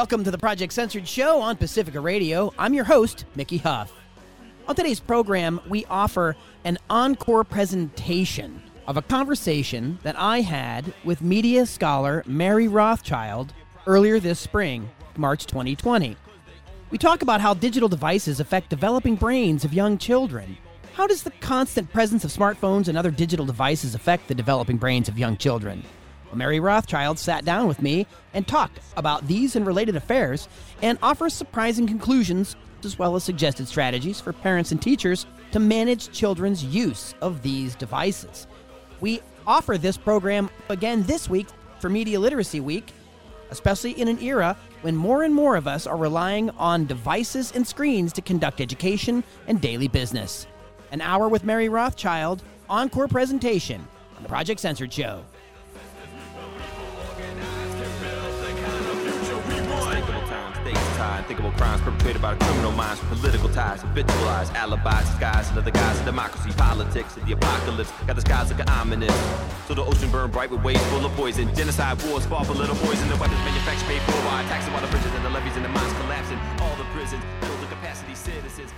Welcome to the Project Censored Show on Pacifica Radio. I'm your host, Mickey Huff. On today's program, we offer an encore presentation of a conversation that I had with media scholar Mary Rothschild earlier this spring, March 2020. We talk about how digital devices affect developing brains of young children. How does the constant presence of smartphones and other digital devices affect the developing brains of young children? Mary Rothschild sat down with me and talked about these and related affairs and offers surprising conclusions as well as suggested strategies for parents and teachers to manage children's use of these devices. We offer this program again this week for Media Literacy Week, especially in an era when more and more of us are relying on devices and screens to conduct education and daily business. An hour with Mary Rothschild, encore presentation on the Project Censored Show. Unthinkable crimes perpetrated by the criminal minds with political ties, habitualized alibis, disguised under the guise of democracy, politics, and the apocalypse. Got the skies looking ominous. So the ocean burned bright with waves full of poison. Genocide wars fought for little boys, and the weapons manufactured paid for by taxing while the bridges and the levees and the mines collapsing. All the prisons filled the capacity citizens.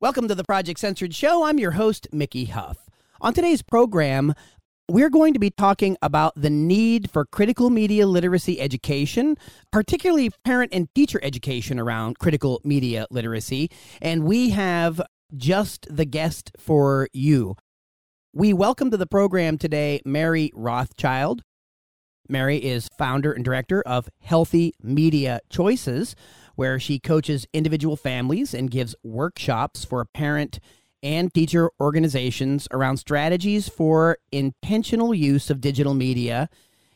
Welcome to the Project Censored Show. I'm your host, Mickey Huff. On today's program, we're going to be talking about the need for critical media literacy education, particularly parent and teacher education around critical media literacy. And we have just the guest for you. We welcome to the program today Mary Rothschild. Mary is founder and director of Healthy Media Choices, where she coaches individual families and gives workshops for parent and teacher organizations around strategies for intentional use of digital media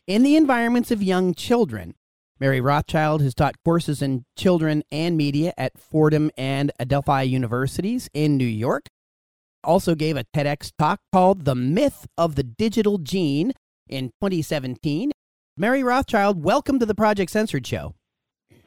in the environments of young children. Mary Rothschild has taught courses in children and media at Fordham and Adelphi universities in New York. Also gave a TEDx talk called The Myth of the Digital Gene in 2017. Mary Rothschild, welcome to the Project Censored Show.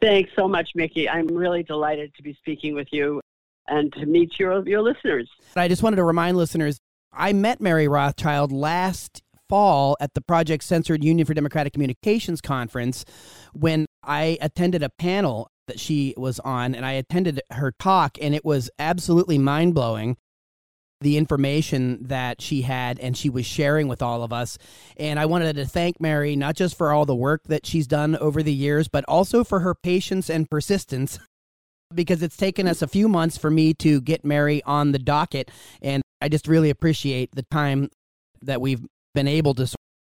Thanks so much, Mickey. I'm really delighted to be speaking with you and to meet your, your listeners. I just wanted to remind listeners I met Mary Rothschild last fall at the Project Censored Union for Democratic Communications conference when I attended a panel that she was on and I attended her talk and it was absolutely mind blowing the information that she had and she was sharing with all of us. And I wanted to thank Mary not just for all the work that she's done over the years, but also for her patience and persistence because it's taken us a few months for me to get Mary on the docket. And I just really appreciate the time that we've been able to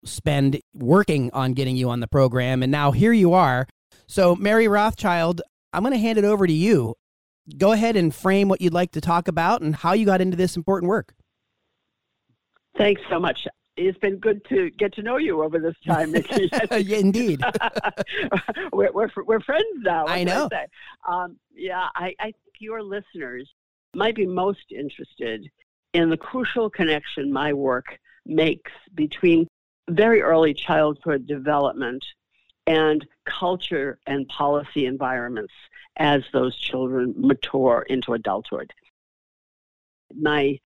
spend working on getting you on the program. And now here you are. So, Mary Rothschild, I'm going to hand it over to you. Go ahead and frame what you'd like to talk about and how you got into this important work. Thanks so much it's been good to get to know you over this time, yeah, indeed. we're, we're, we're friends now. I know. I um, yeah, I, I think your listeners might be most interested in the crucial connection my work makes between very early childhood development and culture and policy environments as those children mature into adulthood. My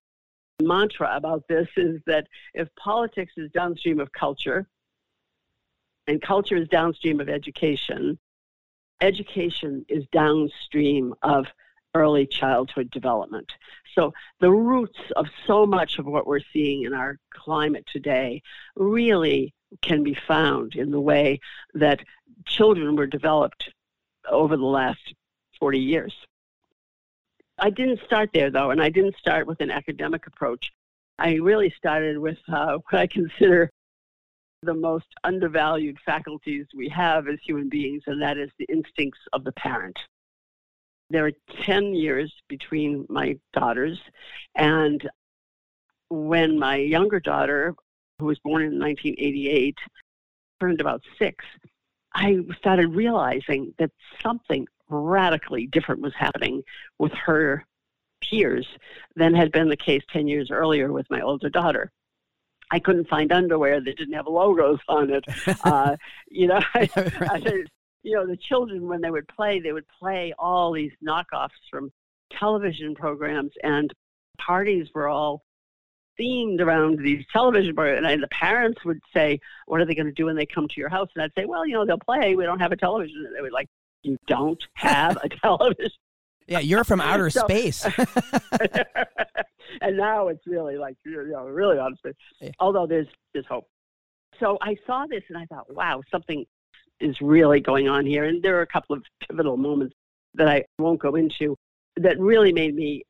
mantra about this is that if politics is downstream of culture and culture is downstream of education, education is downstream of early childhood development. So the roots of so much of what we're seeing in our climate today really can be found in the way that children were developed over the last 40 years. I didn't start there though, and I didn't start with an academic approach. I really started with uh, what I consider the most undervalued faculties we have as human beings, and that is the instincts of the parent. There are 10 years between my daughters, and when my younger daughter, who was born in 1988, turned about six, I started realizing that something radically different was happening with her peers than had been the case 10 years earlier with my older daughter. I couldn't find underwear that didn't have logos on it. Uh, you know, I, I, you know, the children when they would play, they would play all these knockoffs from television programs, and parties were all themed around these television programs. And the parents would say, What are they going to do when they come to your house? And I'd say, Well, you know, they'll play. We don't have a television. And they would like, You don't have a television. Yeah, you're from outer So- space. and now it's really like you know really out of space. Yeah. Although there's there's hope. So I saw this and I thought, wow, something is really going on here. And there are a couple of pivotal moments that I won't go into that really made me.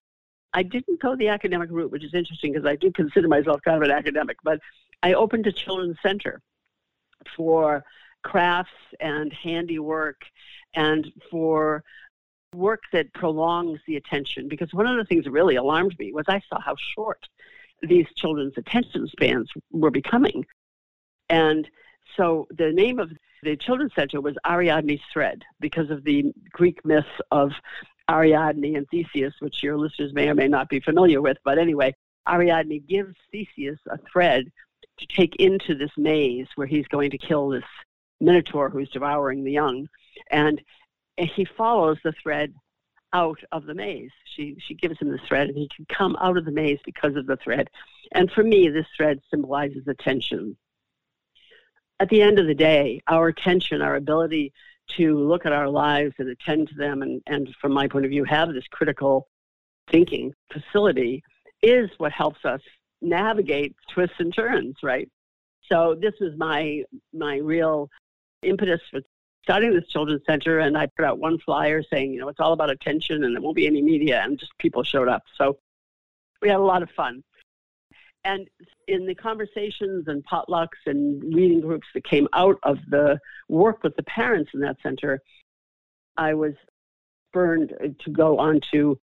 I didn't go the academic route, which is interesting because I do consider myself kind of an academic. But I opened a children's center for crafts and handiwork and for work that prolongs the attention because one of the things that really alarmed me was I saw how short these children's attention spans were becoming. And so the name of the children's center was Ariadne's Thread because of the Greek myth of Ariadne and Theseus, which your listeners may or may not be familiar with. But anyway, Ariadne gives Theseus a thread to take into this maze where he's going to kill this minotaur who's devouring the young. And he follows the thread out of the maze. She she gives him the thread, and he can come out of the maze because of the thread. And for me, this thread symbolizes attention. At the end of the day, our attention, our ability to look at our lives and attend to them, and, and from my point of view, have this critical thinking facility is what helps us navigate twists and turns, right? So this was my my real impetus for starting this children's center and I put out one flyer saying, you know, it's all about attention and there won't be any media and just people showed up. So we had a lot of fun. And in the conversations and potlucks and reading groups that came out of the work with the parents in that center, I was burned to go on to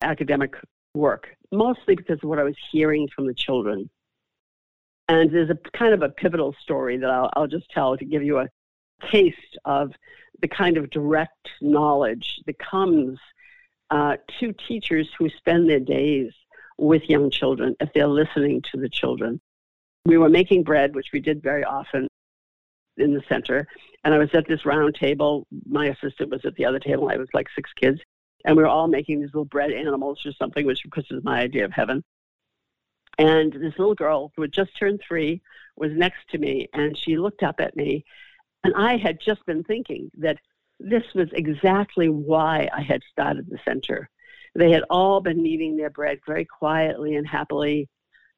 academic work, mostly because of what I was hearing from the children. And there's a kind of a pivotal story that I'll, I'll just tell to give you a taste of the kind of direct knowledge that comes uh, to teachers who spend their days with young children if they're listening to the children. We were making bread, which we did very often in the center, and I was at this round table. My assistant was at the other table. I was like six kids, and we were all making these little bread animals or something, which of course is my idea of heaven. And this little girl who had just turned three was next to me, and she looked up at me and I had just been thinking that this was exactly why I had started the center. They had all been kneading their bread very quietly and happily,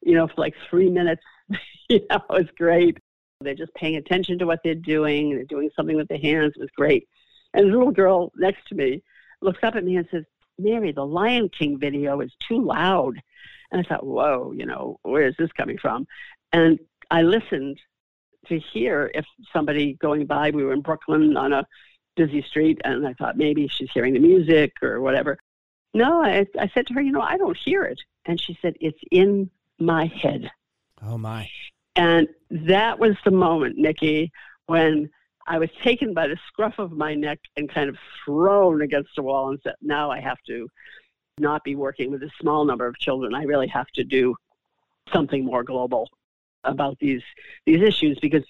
you know, for like three minutes. you know, it was great. They're just paying attention to what they're doing. They're doing something with their hands. It was great. And the little girl next to me looks up at me and says, Mary, the Lion King video is too loud. And I thought, whoa, you know, where is this coming from? And I listened to hear if somebody going by, we were in Brooklyn on a busy street, and I thought maybe she's hearing the music or whatever. No, I, I said to her, you know, I don't hear it. And she said, it's in my head. Oh my. And that was the moment, Mickey, when I was taken by the scruff of my neck and kind of thrown against a wall and said, now I have to not be working with a small number of children. I really have to do something more global about these these issues because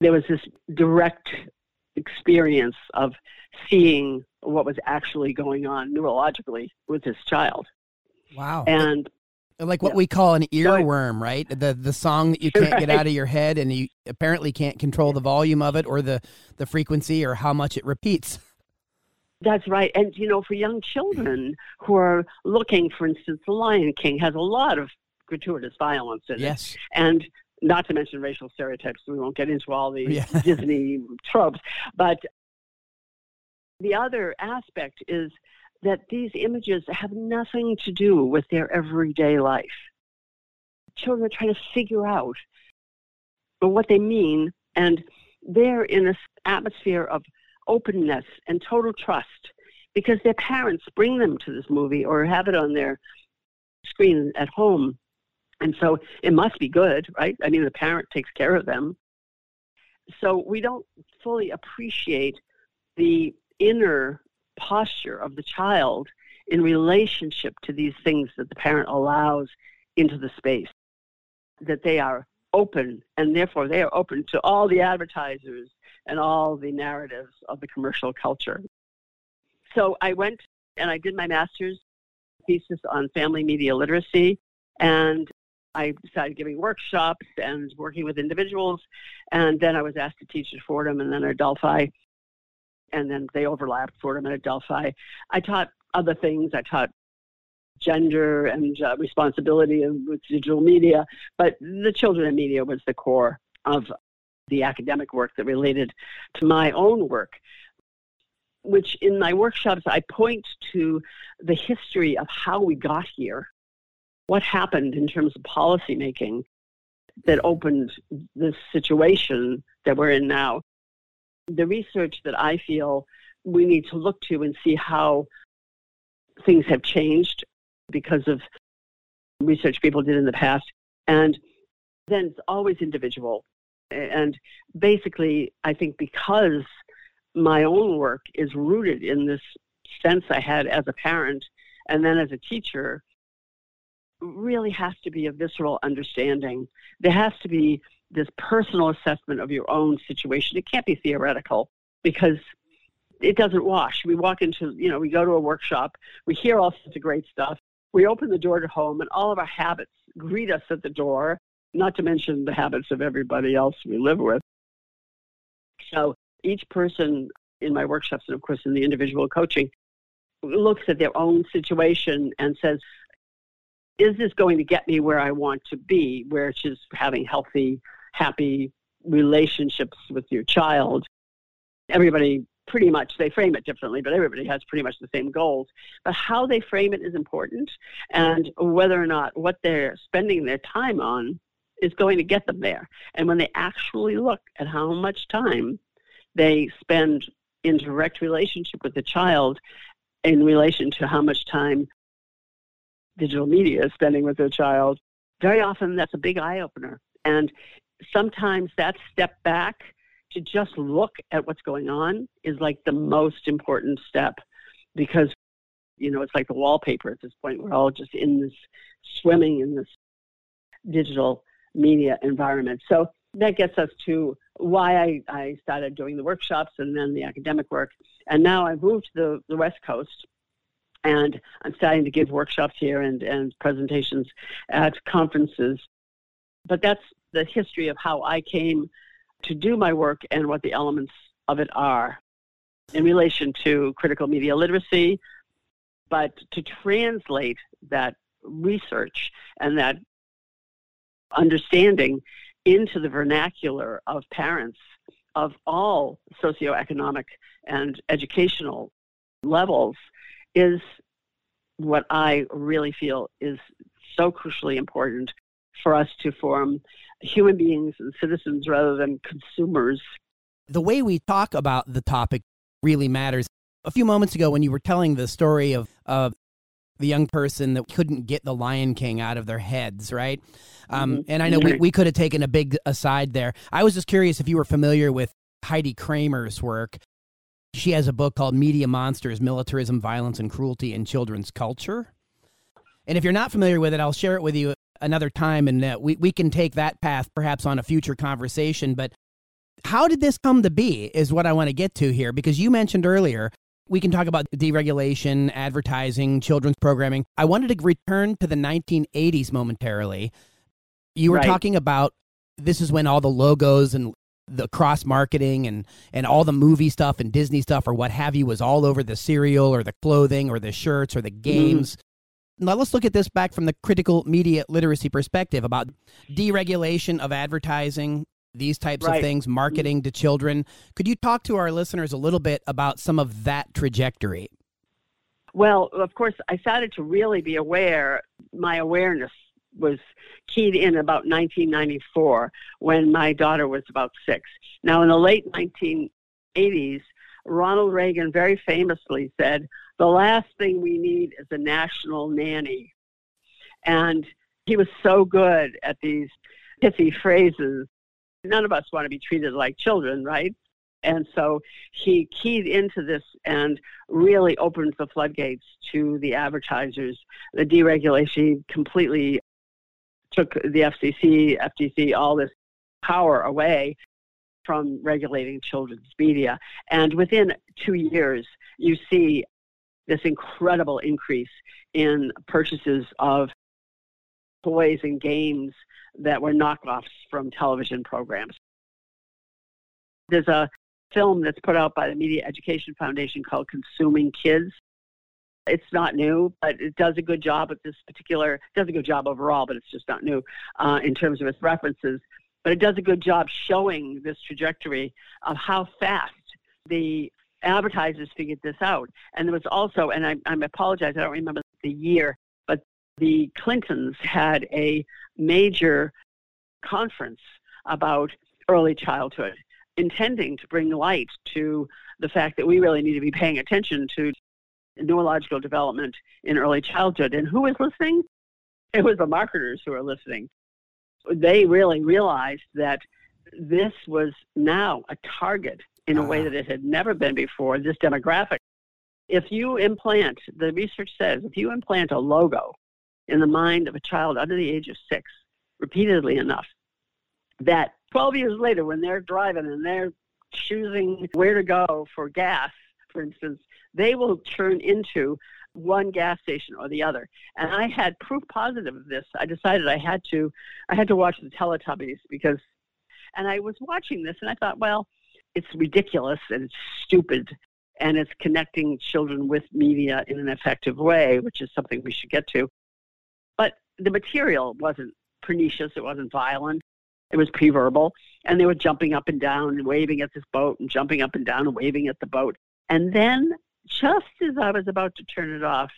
there was this direct experience of seeing what was actually going on neurologically with this child. Wow. And like what yeah. we call an earworm, right? The the song that you can't get out of your head and you apparently can't control the volume of it or the the frequency or how much it repeats. That's right. And, you know, for young children who are looking, for instance, The Lion King has a lot of gratuitous violence in it. Yes. And not to mention racial stereotypes. We won't get into all the Yeah. Disney tropes. But the other aspect is that these images have nothing to do with their everyday life. Children are trying to figure out what they mean, and they're in this atmosphere of openness and total trust because their parents bring them to this movie or have it on their screen at home. And so it must be good, right? I mean, the parent takes care of them. So we don't fully appreciate the inner posture of the child in relationship to these things that the parent allows into the space. That they are open, and therefore they are open to all the advertisers and all the narratives of the commercial culture. So I went and I did my master's thesis on family media literacy, and I started giving workshops and working with individuals. And then I was asked to teach at Fordham and then at Adelphi. And then they overlapped, Fordham and Adelphi. I taught other things. I taught gender and uh, responsibility with digital media, but the children and media was the core of the academic work that related to my own work which in my workshops I point to the history of how we got here, what happened in terms of policy making that opened this situation that we're in now. The research that I feel we need to look to and see how things have changed because of research people did in the past. And then it's always individual. And basically, I think because my own work is rooted in this sense I had as a parent and then as a teacher really has to be a visceral understanding. There has to be this personal assessment of your own situation. It can't be theoretical because it doesn't wash. We walk into, you know, we go to a workshop, we hear all sorts of great stuff. We open the door to home and all of our habits greet us at the door, not to mention the habits of everybody else we live with. So each person in my workshops and of course in the individual coaching looks at their own situation and says, is this going to get me where I want to be, which is having healthy, happy relationships with your child? Everybody pretty much, they frame it differently, but everybody has pretty much the same goals. But how they frame it is important, and whether or not what they're spending their time on is going to get them there. And when they actually look at how much time they spend in direct relationship with the child in relation to how much time digital media spending with their child, very often that's a big eye opener. And sometimes that step back to just look at what's going on is like the most important step because, you know, it's like the wallpaper at this point. We're all just in this, swimming in this digital media environment. So that gets us to why I, I started doing the workshops and then the academic work. And now I've moved to the, the West Coast and I'm starting to give workshops here and, and presentations at conferences. But that's the history of how I came to do my work and what the elements of it are in relation to critical media literacy, but to translate that research and that understanding into the vernacular of parents of all socioeconomic and educational levels is what I really feel is so crucially important for us to form human beings and citizens rather than consumers. The way we talk about the topic really matters. A few moments ago, when you were telling the story of, of the young person that couldn't get the Lion King out of their heads, right? Um, mm-hmm. And I know we, we could have taken a big aside there. I was just curious if you were familiar with Heidi Kramer's work. She has a book called Media Monsters Militarism, Violence, and Cruelty in Children's Culture. And if you're not familiar with it, I'll share it with you another time and uh, we, we can take that path perhaps on a future conversation. But how did this come to be is what I want to get to here because you mentioned earlier we can talk about deregulation, advertising, children's programming. I wanted to return to the 1980s momentarily. You were right. talking about this is when all the logos and the cross marketing and and all the movie stuff and Disney stuff or what have you was all over the cereal or the clothing or the shirts or the mm-hmm. games. Mm. Now let's look at this back from the critical media literacy perspective about deregulation of advertising, these types right. of things, marketing to children. Could you talk to our listeners a little bit about some of that trajectory? Well, of course, I started to really be aware. My awareness was keyed in about 1994 when my daughter was about six. Now, in the late 1980s, Ronald Reagan very famously said, The last thing we need is a national nanny. And he was so good at these pithy phrases none of us want to be treated like children, right? And so he keyed into this and really opened the floodgates to the advertisers. The deregulation completely took the FCC, FTC, all this power away from regulating children's media. And within two years, you see this incredible increase in purchases of toys and games that were knockoffs from television programs. There's a film that's put out by the Media Education Foundation called Consuming Kids. It's not new, but it does a good job at this particular, does a good job overall, but it's just not new uh, in terms of its references. But it does a good job showing this trajectory of how fast the advertisers figured this out. And there was also, and I, I apologize, I don't remember the year, but the Clintons had a major conference about early childhood, intending to bring light to the fact that we really need to be paying attention to neurological development in early childhood. And who was listening? It was the marketers who were listening. They really realized that this was now a target in a way ah. that it had never been before, this demographic. If you implant, the research says, if you implant a logo in the mind of a child under the age of six repeatedly enough, that 12 years later, when they're driving and they're choosing where to go for gas, for instance, they will turn into one gas station or the other. And I had proof positive of this. I decided I had to I had to watch the Teletubbies because and I was watching this and I thought, well, it's ridiculous and it's stupid and it's connecting children with media in an effective way, which is something we should get to. But the material wasn't pernicious, it wasn't violent. It was pre-verbal, and they were jumping up and down and waving at this boat and jumping up and down and waving at the boat. And then, just as I was about to turn it off,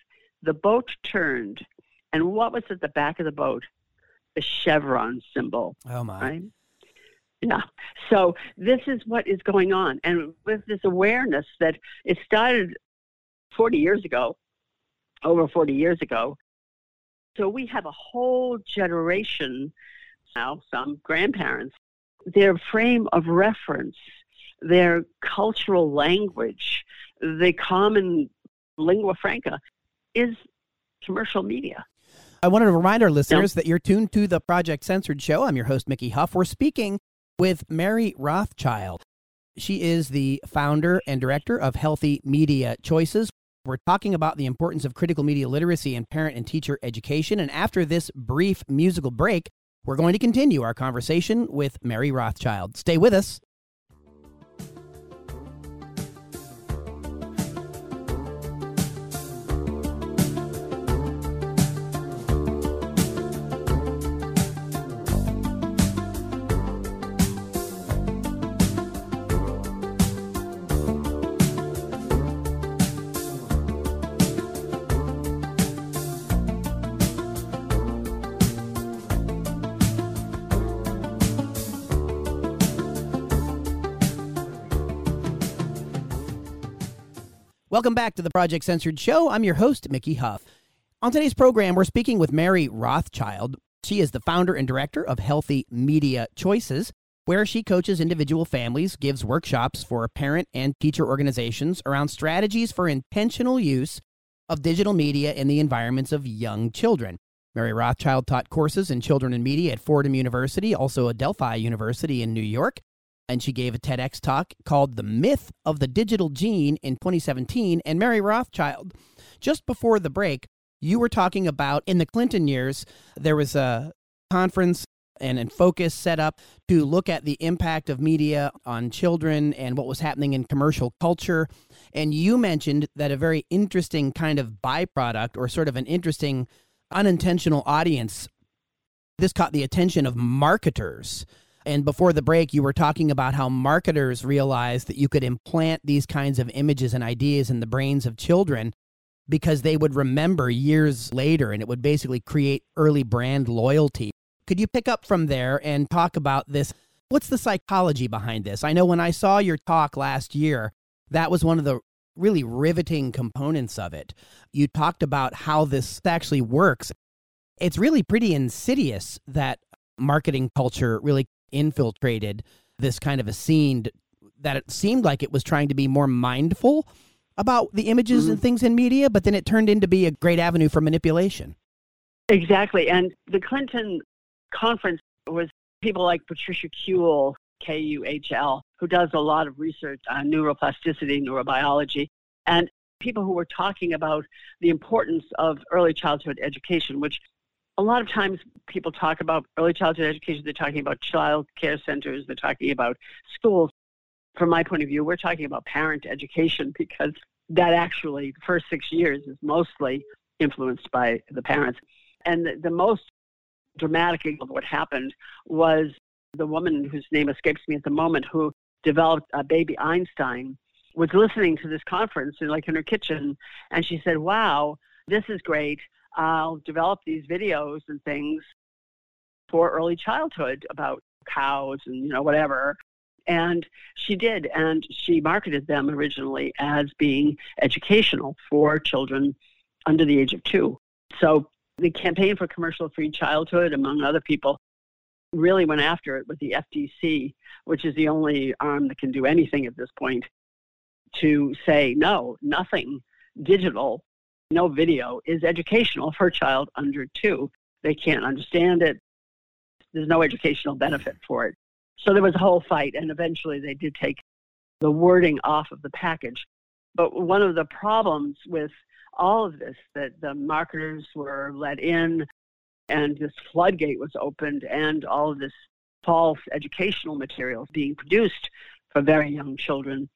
the boat turned, and what was at the back of the boat? The chevron symbol. Oh my! Right? Yeah. So this is what is going on, and with this awareness that it started 40 years ago, over 40 years ago. So we have a whole generation now, some grandparents, their frame of reference, their cultural language, the common lingua franca is commercial media. I wanted to remind our listeners that you're tuned to the Project Censored show. I'm your host, Mickey Huff. We're speaking with Mary Rothschild. She is the founder and director of Healthy Media Choices. We're talking about the importance of critical media literacy in parent and teacher education. And after this brief musical break, we're going to continue our conversation with Mary Rothschild. Stay with us. Welcome back to the Project Censored Show. I'm your host, Mickey Huff. On today's program, we're speaking with Mary Rothschild. She is the founder and director of Healthy Media Choices, where she coaches individual families, gives workshops for parent and teacher organizations around strategies for intentional use of digital media in the environments of young children. Mary Rothschild taught courses in children and media at Fordham University, also Adelphi University in New York and she gave a TEDx talk called The Myth of the Digital Gene in 2017. And Mary Rothschild, just before the break, you were talking about in the Clinton years, there was a conference and, and focus set up to look at the impact of media on children and what was happening in commercial culture. And you mentioned that a very interesting kind of byproduct or sort of an interesting unintentional audience, this caught the attention of marketers and before the break, you were talking about how marketers realized that you could implant these kinds of images and ideas in the brains of children because they would remember years later and it would basically create early brand loyalty. Could you pick up from there and talk about this? What's the psychology behind this? I know when I saw your talk last year, that was one of the really riveting components of it. You talked about how this actually works. It's really pretty insidious that marketing culture really infiltrated this kind of a scene that it seemed like it was trying to be more mindful about the images mm-hmm. and things in media, but then it turned into be a great avenue for manipulation. Exactly. And the Clinton conference was people like Patricia Kuhl, K U H L, who does a lot of research on neuroplasticity, neurobiology, and people who were talking about the importance of early childhood education, which a lot of times people talk about early childhood education, they're talking about child care centers, they're talking about schools. From my point of view, we're talking about parent education because that actually, the first six years, is mostly influenced by the parents. And the, the most dramatic of what happened was the woman whose name escapes me at the moment who developed a baby Einstein was listening to this conference in like in her kitchen and she said, Wow, this is great. I'll develop these videos and things for early childhood about cows and you know whatever. And she did and she marketed them originally as being educational for children under the age of 2 so the campaign for commercial free childhood among other people really went after it with the FTC which is the only arm that can do anything at this point to say no nothing digital no video is educational for a child under two. They can't understand it. There's no educational benefit for it. So there was a whole fight, and eventually they did take the wording off of the package. But one of the problems with all of this that the marketers were let in and this floodgate was opened and all of this false educational materials being produced for very young children.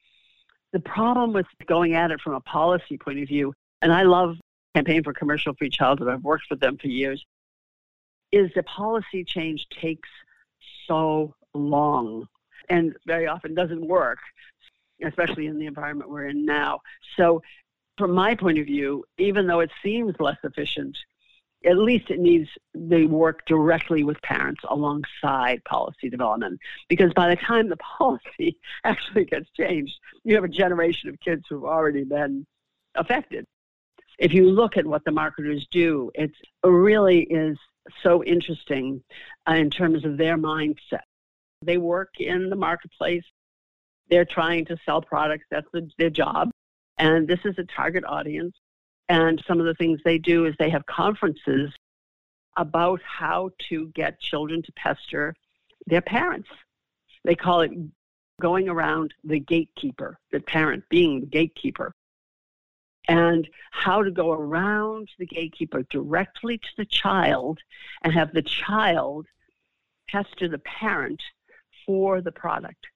The problem with going at it from a policy point of view and I love Campaign for Commercial Free Childhood. I've worked with them for years. Is the policy change takes so long and very often doesn't work, especially in the environment we're in now. So, from my point of view, even though it seems less efficient, at least it needs they work directly with parents alongside policy development because by the time the policy actually gets changed you have a generation of kids who've already been affected if you look at what the marketers do, it really is so interesting uh, in terms of their mindset. They work in the marketplace. They're trying to sell products. That's the, their job. And this is a target audience. And some of the things they do is they have conferences about how to get children to pester their parents. They call it going around the gatekeeper, the parent being the gatekeeper and how to go around the gatekeeper directly to the child and have the child pester the parent for the product.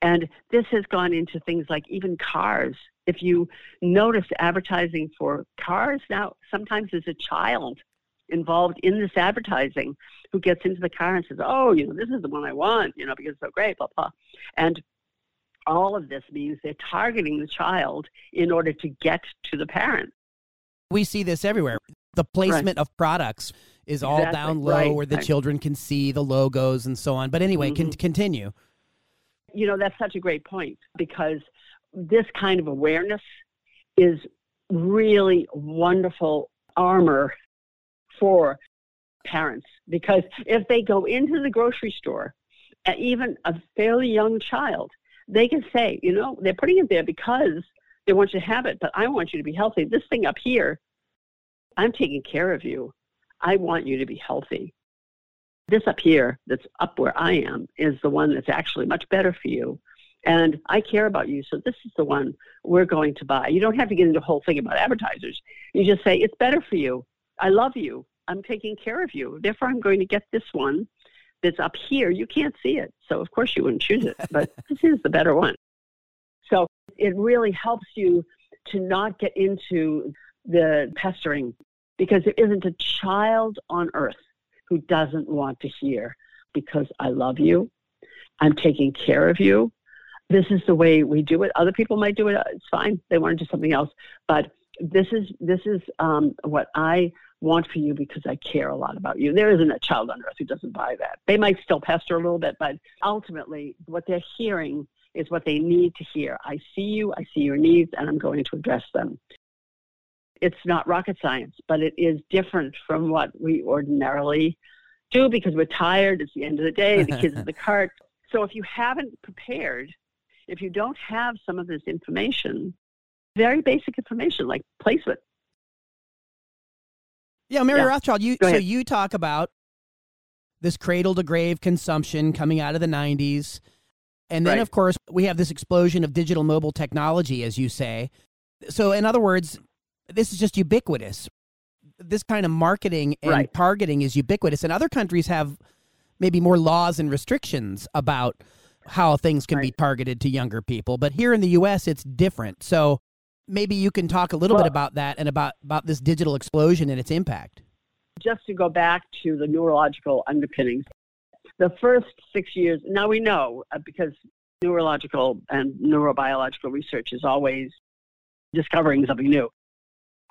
And this has gone into things like even cars. If you notice advertising for cars now, sometimes there's a child involved in this advertising who gets into the car and says, Oh, you know, this is the one I want, you know, because it's so great, blah, blah. And all of this means they're targeting the child in order to get to the parent. We see this everywhere. The placement right. of products is all exactly. down low right. where the right. children can see the logos and so on. But anyway, mm-hmm. can continue. You know, that's such a great point because this kind of awareness is really wonderful armor for parents because if they go into the grocery store, even a fairly young child, they can say, you know, they're putting it there because they want you to have it, but I want you to be healthy. This thing up here, I'm taking care of you. I want you to be healthy. This up here, that's up where I am, is the one that's actually much better for you. And I care about you, so this is the one we're going to buy. You don't have to get into a whole thing about advertisers. You just say, it's better for you. I love you. I'm taking care of you. Therefore, I'm going to get this one that's up here, you can't see it. So, of course, you wouldn't choose it, but this is the better one. So, it really helps you to not get into the pestering because there isn't a child on earth who doesn't want to hear because I love you, I'm taking care of you. This is the way we do it. Other people might do it. It's fine. They want to do something else. But this is this is um, what I want for you because I care a lot about you. There isn't a child on earth who doesn't buy that. They might still pester a little bit, but ultimately, what they're hearing is what they need to hear. I see you, I see your needs, and I'm going to address them. It's not rocket science, but it is different from what we ordinarily do because we're tired. It's the end of the day, the kids in the cart. So if you haven't prepared, if you don't have some of this information, very basic information like placement, yeah, Mary yeah. Rothschild, you so you talk about this cradle to grave consumption coming out of the 90s. And then, right. of course, we have this explosion of digital mobile technology, as you say. So, in other words, this is just ubiquitous. this kind of marketing and Right. targeting is ubiquitous, and other countries have maybe more laws and restrictions about how things can be targeted to younger people. But here in the U.S., it's different. So maybe you can talk a little bit about that and about about this digital explosion and its impact. just to go back to the neurological underpinnings, the first six years, now we know uh, because neurological and neurobiological research is always discovering something new.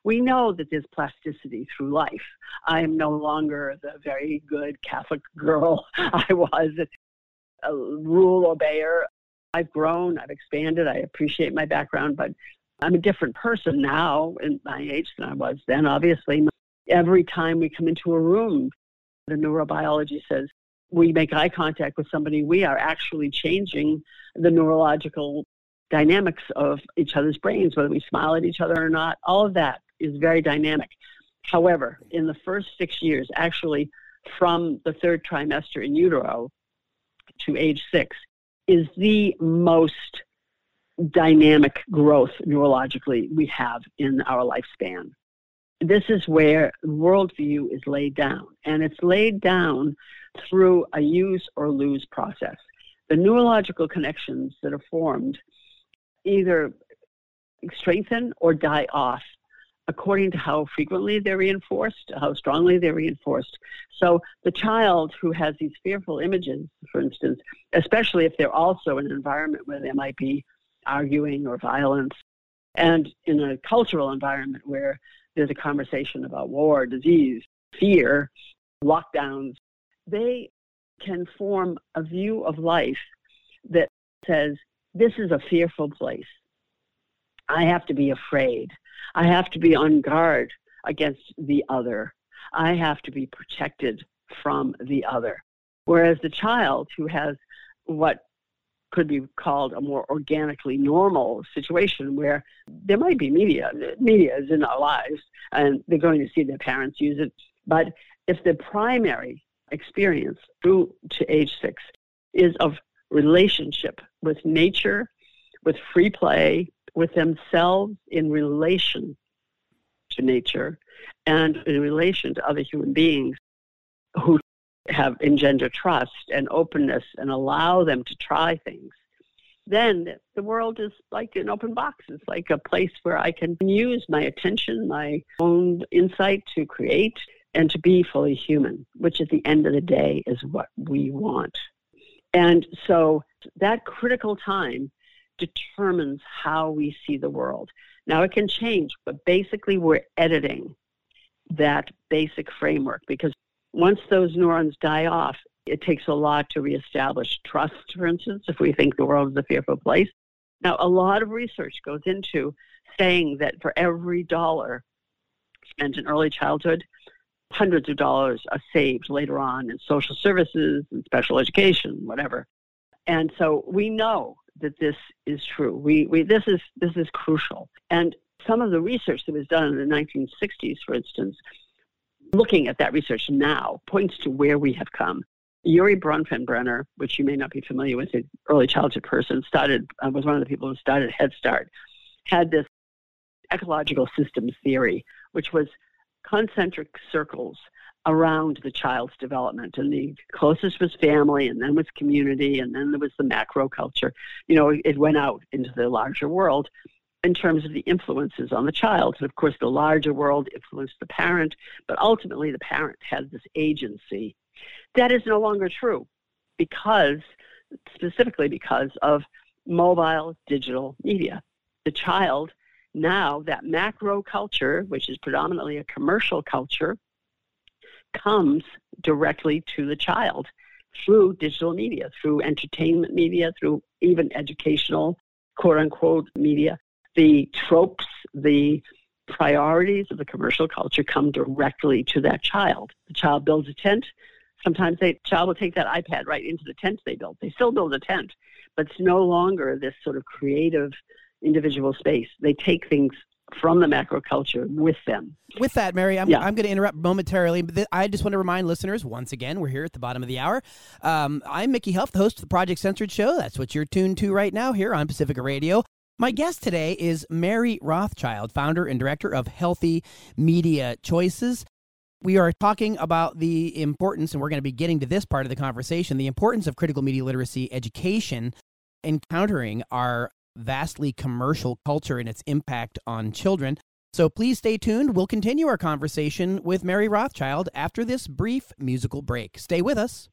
We know that there's plasticity through life. I am no longer the very good Catholic girl I was, a rule obeyer. I've grown, I've expanded, I appreciate my background, but I'm a different person now in my age than I was then, obviously every time we come into a room, the neurobiology says we make eye contact with somebody, we are actually changing the neurological dynamics of each other's brains, whether we smile at each other or not. All of that is very dynamic. However, in the first six years, actually from the third trimester in utero to age six, is the most dynamic growth neurologically we have in our lifespan this is where worldview is laid down, and it's laid down through a use or lose process. The neurological connections that are formed either strengthen or die off according to how frequently they're reinforced, how strongly they're reinforced. So the child who has these fearful images, for instance, especially if they're also in an environment where there might be arguing or violence, and in a cultural environment where there's a conversation about war, disease, fear, lockdowns, they can form a view of life that says, this is a fearful place. I have to be afraid. I have to be on guard against the other. I have to be protected from the other. Whereas the child who has what could be called a more organically normal situation where there might be media. Media is in our lives and they're going to see their parents use it. But if the primary experience through to age six is of relationship with nature, with free play, with themselves in relation to nature and in relation to other human beings who have engender trust and openness and allow them to try things, then the world is like an open box. It's like a place where I can use my attention, my own insight to create and to be fully human, which at the end of the day is what we want. And so that critical time determines how we see the world. Now it can change, but basically we're editing that basic framework because once those neurons die off, it takes a lot to reestablish trust, for instance, if we think the world is a fearful place. Now, a lot of research goes into saying that for every dollar spent in early childhood, hundreds of dollars are saved later on in social services and special education, whatever. And so we know that this is true. We, we, this, is, this is crucial. And some of the research that was done in the 1960s, for instance, looking at that research now points to where we have come. Urie Bronfenbrenner, which you may not be familiar with, an early childhood person, started uh, was one of the people who started Head Start, had this ecological systems theory, which was concentric circles around the child's development. And the closest was family, and then was community, and then there was the macro culture. You know, it went out into the larger world in terms of the influences on the child. And of course, the larger world influenced the parent, but ultimately the parent has this agency. That is no longer true because, specifically because of mobile digital media. The child now, that macro culture, which is predominantly a commercial culture, comes directly to the child through digital media, through entertainment media, through even educational, quote unquote, media. The tropes, the priorities of the commercial culture come directly to that child. The child builds a tent. Sometimes the child will take that iPad right into the tent they built. They still build a tent, but it's no longer this sort of creative individual space. They take things from the macro culture with them. With that, Mary, I'm, Yeah. I'm going to interrupt momentarily. But th- I just want to remind listeners once again, we're here at the bottom of the hour. Um, I'm Mickey Huff, the host of the Project Censored Show. That's what you're tuned to right now here on Pacifica Radio. My guest today is Mary Rothschild, founder and director of Healthy Media Choices. We are talking about the importance, and we're going to be getting to this part of the conversation the importance of critical media literacy education encountering our vastly commercial culture and its impact on children. So please stay tuned. We'll continue our conversation with Mary Rothschild after this brief musical break. Stay with us.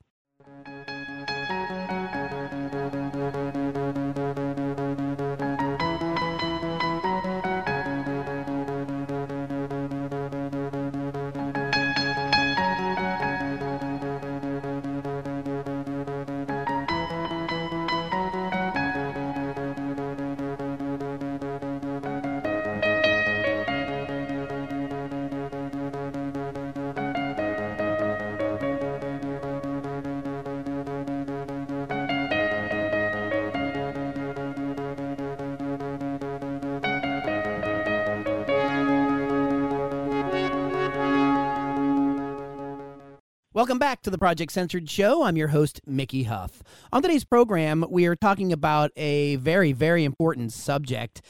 Welcome back to the Project Censored Show. I'm your host, Mickey Huff. On today's program, we are talking about a very, very important subject.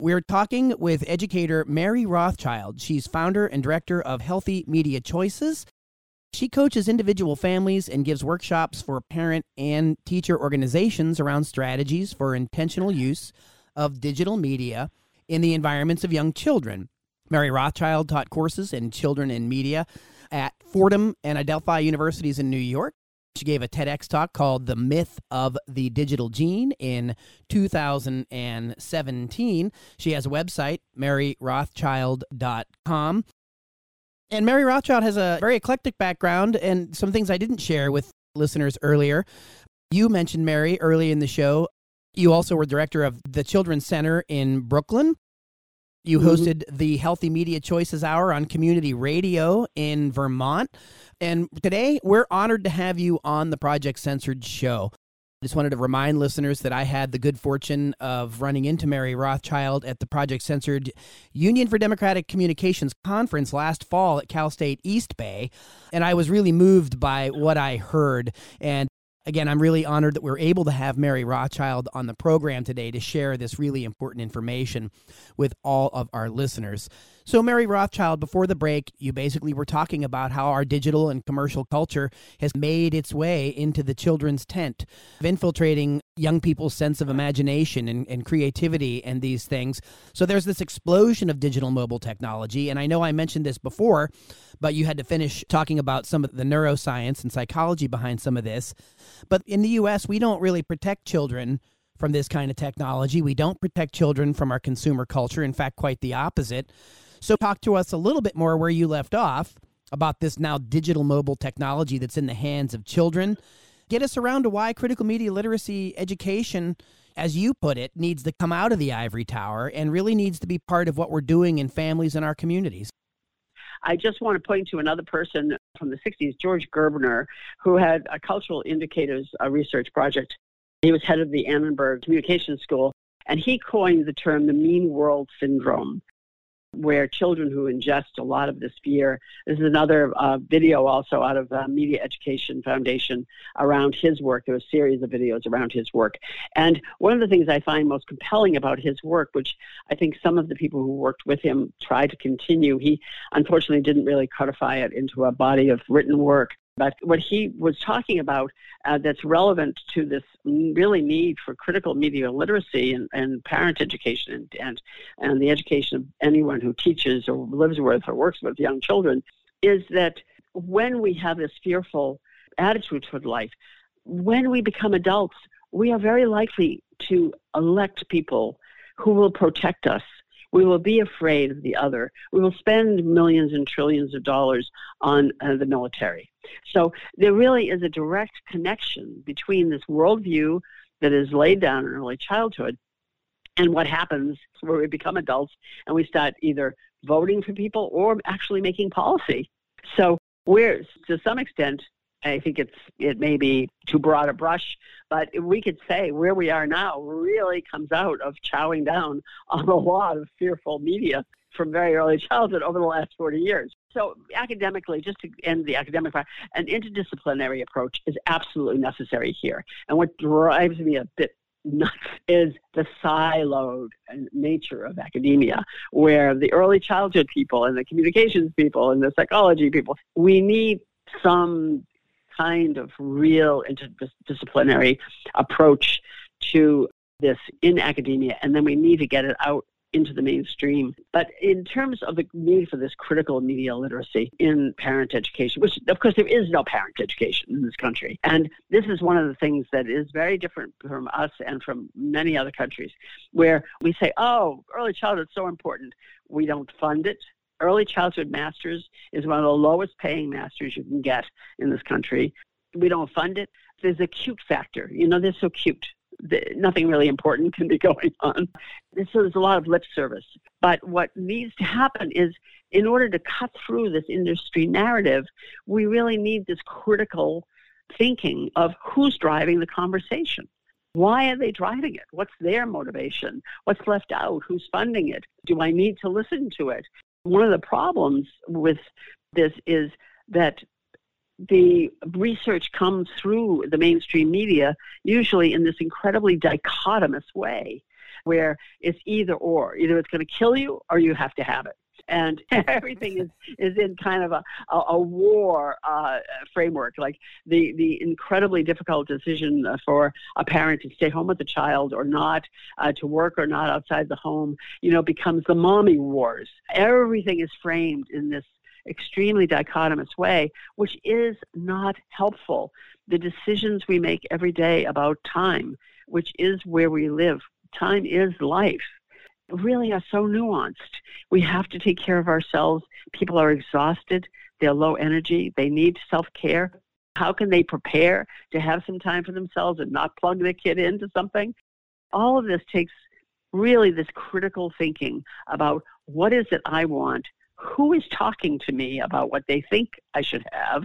We're talking with educator Mary Rothschild. She's founder and director of Healthy Media Choices. She coaches individual families and gives workshops for parent and teacher organizations around strategies for intentional use of digital media in the environments of young children. Mary Rothschild taught courses in children and media at Fordham and Adelphi Universities in New York. She gave a TEDx talk called The Myth of the Digital Gene in 2017. She has a website, maryrothschild.com. And Mary Rothschild has a very eclectic background and some things I didn't share with listeners earlier. You mentioned Mary early in the show. You also were director of the Children's Center in Brooklyn. You mm-hmm. hosted the Healthy Media Choices Hour on community radio in Vermont. And today we're honored to have you on the Project Censored show. I just wanted to remind listeners that I had the good fortune of running into Mary Rothschild at the Project Censored Union for Democratic Communications conference last fall at Cal State East Bay. And I was really moved by what I heard. And Again, I'm really honored that we're able to have Mary Rothschild on the program today to share this really important information with all of our listeners. So, Mary Rothschild, before the break, you basically were talking about how our digital and commercial culture has made its way into the children's tent, infiltrating young people's sense of imagination and, and creativity and these things. So, there's this explosion of digital mobile technology. And I know I mentioned this before, but you had to finish talking about some of the neuroscience and psychology behind some of this. But in the US, we don't really protect children from this kind of technology. We don't protect children from our consumer culture. In fact, quite the opposite. So, talk to us a little bit more where you left off about this now digital mobile technology that's in the hands of children. Get us around to why critical media literacy education, as you put it, needs to come out of the ivory tower and really needs to be part of what we're doing in families and our communities. I just want to point to another person from the 60s, George Gerbner, who had a cultural indicators a research project. He was head of the Annenberg Communication School, and he coined the term the mean world syndrome where children who ingest a lot of this fear. This is another uh, video also out of Media Education Foundation around his work. There was a series of videos around his work. And one of the things I find most compelling about his work, which I think some of the people who worked with him tried to continue, he unfortunately didn't really codify it into a body of written work. But what he was talking about uh, that's relevant to this really need for critical media literacy and, and parent education and, and, and the education of anyone who teaches or lives with or works with young children is that when we have this fearful attitude toward life, when we become adults, we are very likely to elect people who will protect us we will be afraid of the other. We will spend millions and trillions of dollars on uh, the military. So there really is a direct connection between this worldview that is laid down in early childhood and what happens where we become adults and we start either voting for people or actually making policy. So we're, to some extent, I think it's it may be too broad a brush, but we could say where we are now really comes out of chowing down on a lot of fearful media from very early childhood over the last 40 years. So academically, just to end the academic part, an interdisciplinary approach is absolutely necessary here. And what drives me a bit nuts is the siloed nature of academia, where the early childhood people and the communications people and the psychology people, we need some kind of real interdisciplinary approach to this in academia, and then we need to get it out into the mainstream. But in terms of the need for this critical media literacy in parent education, which of course there is no parent education in this country. And this is one of the things that is very different from us and from many other countries where we say, oh, early childhood is so important. We don't fund it. Early childhood masters is one of the lowest paying masters you can get in this country. We don't fund it. There's a cute factor. You know, they're so cute the, nothing really important can be going on. So there's a lot of lip service. But what needs to happen is, in order to cut through this industry narrative, we really need this critical thinking of who's driving the conversation. Why are they driving it? What's their motivation? What's left out? Who's funding it? Do I need to listen to it? One of the problems with this is that the research comes through the mainstream media, usually in this incredibly dichotomous way, where it's either or. Either it's going to kill you or you have to have it. And everything is, is in kind of a, a, a war uh, framework, like the, the incredibly difficult decision for a parent to stay home with the child or not, uh, to work or not outside the home, you know, becomes the mommy wars. Everything is framed in this extremely dichotomous way, which is not helpful. The decisions we make every day about time, which is where we live, time is life, really are so nuanced. We have to take care of ourselves. People are exhausted, they're low energy, they need self care. How can they prepare to have some time for themselves and not plug their kid into something? All of this takes really this critical thinking about what is it I want who is talking to me about what they think I should have,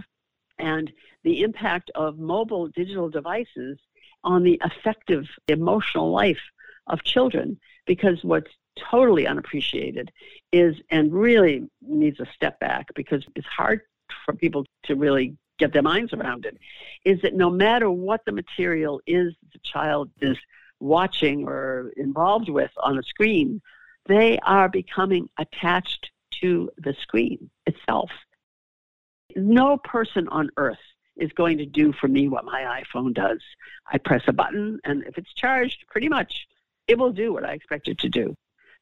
and the impact of mobile digital devices on the affective emotional life of children. Because what's totally unappreciated is, and really needs a step back because it's hard for people to really get their minds around it, is that no matter what the material is the child is watching or involved with on a screen, they are becoming attached to the screen itself. No person on earth is going to do for me what my iPhone does. I press a button, and if it's charged, pretty much it will do what I expect it to do.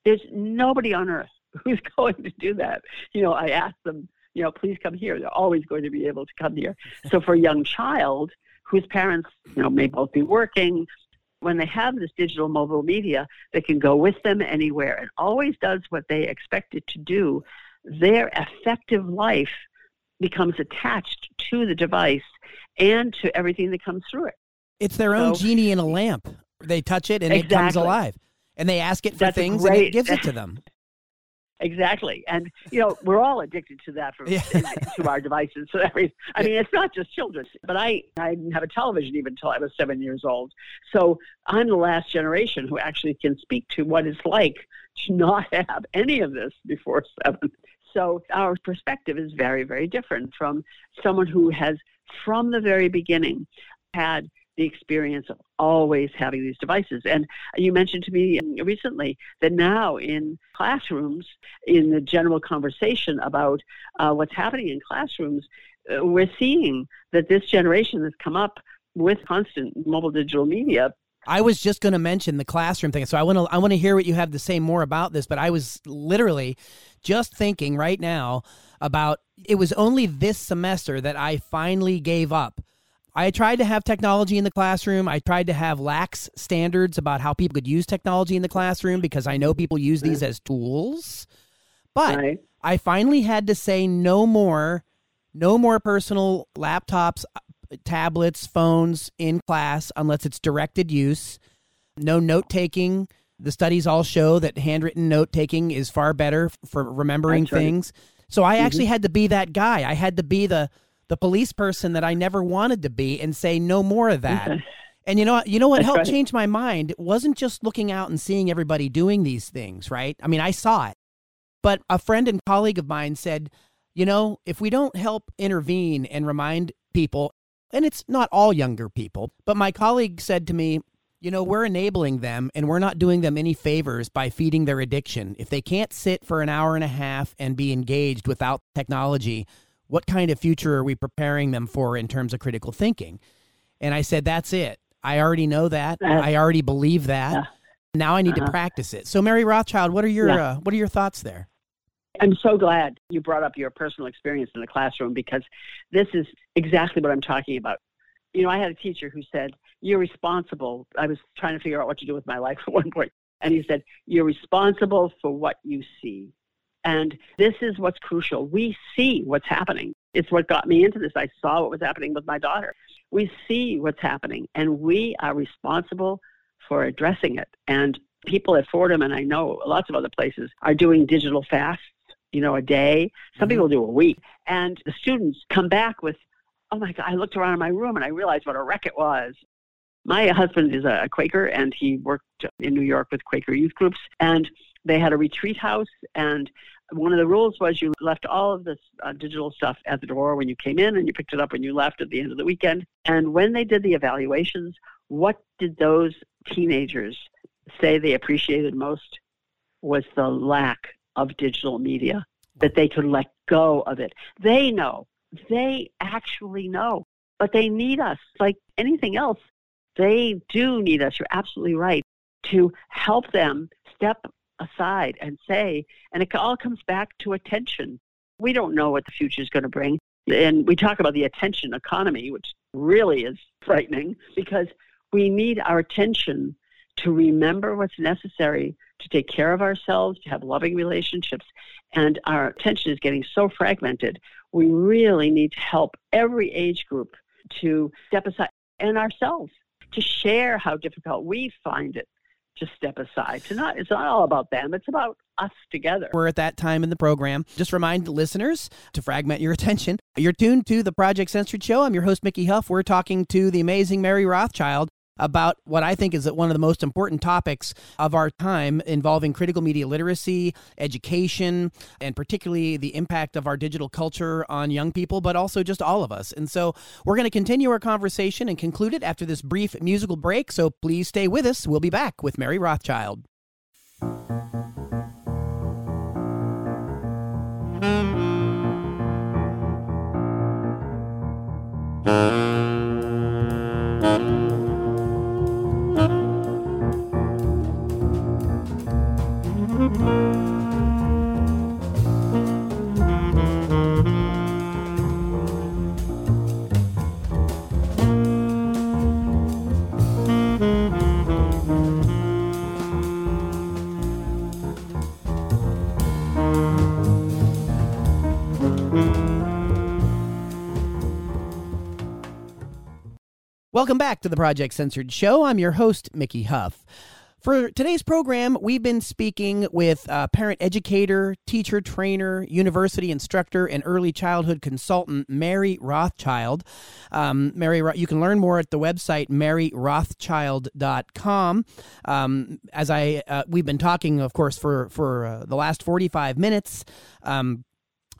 There's nobody on earth who's going to do that. You know, I ask them, you know, please come here. They're always going to be able to come here. So for a young child whose parents, you know, may both be working, when they have this digital mobile media that can go with them anywhere and always does what they expect it to do, their affective life becomes attached to the device and to everything that comes through it. It's their own so, genie in a lamp. They touch it and exactly. it comes alive. And they ask it for That's things great, and it gives it to them. Exactly, and you know we're all addicted to that from yeah. to our devices. So every, I mean, it's not just children. But I I didn't have a television even until I was seven years old. So I'm the last generation who actually can speak to what it's like to not have any of this before seven. So our perspective is very very different from someone who has from the very beginning had the experience of always having these devices. And you mentioned to me recently that now in classrooms, in the general conversation about uh, what's happening in classrooms, uh, we're seeing that this generation has come up with constant mobile digital media I was just going to mention the classroom thing. So I want to I want to hear what you have to say more about this, but I was literally just thinking right now about it was only this semester that I finally gave up I tried to have technology in the classroom. I tried to have lax standards about how people could use technology in the classroom because I know people use these as tools. But right. I finally had to say no more, no more personal laptops, tablets, phones in class unless it's directed use. No note taking. The studies all show that handwritten note taking is far better for remembering things. So I mm-hmm. actually had to be that guy. I had to be the the police person that I never wanted to be and say no more of that. And you know, you know what That's helped right. change my mind? It wasn't just looking out and seeing everybody doing these things, right? I mean, I saw it. But a friend and colleague of mine said, you know, if we don't help intervene and remind people, and it's not all younger people, but my colleague said to me, You know, we're enabling them and we're not doing them any favors by feeding their addiction. If they can't sit for an hour and a half and be engaged without technology, what kind of future are we preparing them for in terms of critical thinking? And I said, that's it. I already know that. Uh, I already believe that. Yeah. Now I need Uh-huh. to practice it. So, Mary Rothschild, what are your Yeah. uh, what are your thoughts there? I'm so glad you brought up your personal experience in the classroom because this is exactly what I'm talking about. You know, I had a teacher who said, You're responsible. I was trying to figure out what to do with my life at one. And he said, You're responsible for what you see. And this is what's crucial. We see what's happening. It's what got me into this. I saw what was happening with my daughter. We see what's happening, and we are responsible for addressing it. And people at Fordham, and I know lots of other places, are doing digital fasts, you know, a day. Some Mhm. people do a week. And the students come back with, oh my God, I looked around in my room and I realized what a wreck it was. My husband is a Quaker and he worked in New York with Quaker youth groups. And they had a retreat house. And one of the rules was you left all of this uh, digital stuff at the door when you came in and you picked it up when you left at the end of the weekend. And when they did the evaluations, what did those teenagers say they appreciated most was the lack of digital media, that they could let go of it. They know, they actually know, but they need us like anything else. They do need us. You're absolutely right to help them step aside and say, and it all comes back to attention. We don't know what the future is going to bring. And we talk about the attention economy, which really is frightening because we need our attention to remember what's necessary to take care of ourselves, to have loving relationships. And our attention is getting so fragmented. We really need to help every age group to step aside and ourselves to share how difficult we find it to step aside. To not it's not all about them, it's about us together. We're at that time in the program. Just remind listeners to fragment your attention. You're tuned to the Project Censored Show. I'm your host, Mickey Huff. We're talking to the amazing Mary Rothschild about what I think is one of the most important topics of our time involving critical media literacy, education, and particularly the impact of our digital culture on young people, but also just all of us. And so we're going to continue our conversation and conclude it after this brief musical break. So please stay with us. We'll be back with Mary Rothschild. Welcome back to the Project Censored Show. I'm your host, Mickey Huff. For today's program, we've been speaking with uh, parent educator, teacher trainer, university instructor, and early childhood consultant Mary Rothschild. Um, Mary, you can learn more at the website maryrothschild.com. Um, as I, uh, we've been talking, of course, for for uh, the last 45 minutes. Um,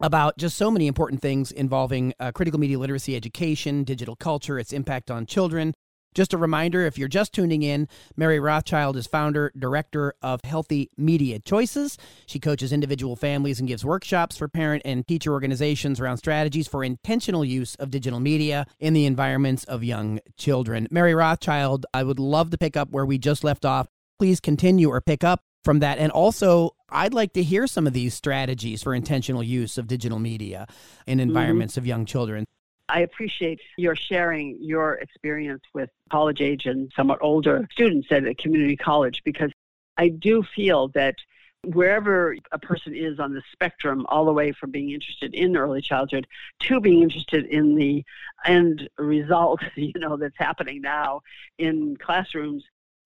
about just so many important things involving uh, critical media literacy education, digital culture, its impact on children. Just a reminder if you're just tuning in, Mary Rothschild is founder, director of Healthy Media Choices. She coaches individual families and gives workshops for parent and teacher organizations around strategies for intentional use of digital media in the environments of young children. Mary Rothschild, I would love to pick up where we just left off. Please continue or pick up from that. And also, I'd like to hear some of these strategies for intentional use of digital media in mm-hmm. environments of young children. I appreciate your sharing your experience with college age and somewhat older students at a community college because I do feel that wherever a person is on the spectrum, all the way from being interested in early childhood to being interested in the end result, you know, that's happening now in classrooms,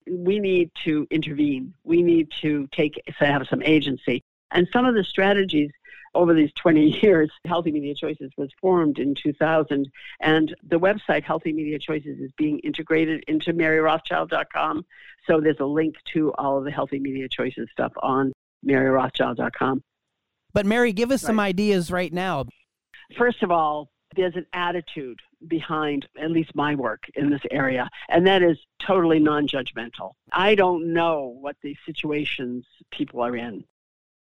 we need to intervene. We need to take to have some agency. And some of the strategies over these 20 years, Healthy Media Choices was formed in 2000, and the website Healthy Media Choices is being integrated into MaryRothschild.com. So there's a link to all of the Healthy Media Choices stuff on MaryRothschild.com. But Mary, give us some ideas right now. First of all, there's an attitude behind at least my work in this area, and that is totally non judgmental. I don't know what the situations people are in.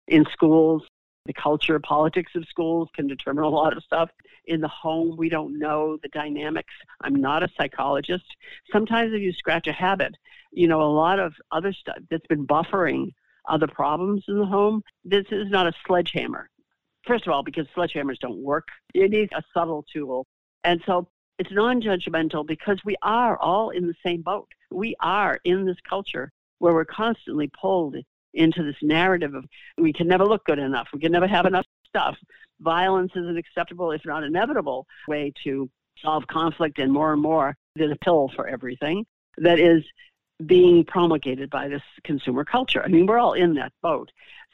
In schools, the culture, politics of schools can determine a lot of stuff. In the home, we don't know the dynamics. I'm not a psychologist. Sometimes if you scratch a habit, you know, a lot of other stuff that's been buffering other problems in the home, this is not a sledgehammer. First of all, because sledgehammers don't work, you need a subtle tool. And so it's non judgmental because we are all in the same boat. We are in this culture where we're constantly pulled into this narrative of we can never look good enough, we can never have enough stuff. Violence is an acceptable, if not inevitable, way to solve conflict, and more and more, there's a pill for everything that is being promulgated by this consumer culture. I mean, we're all in that boat.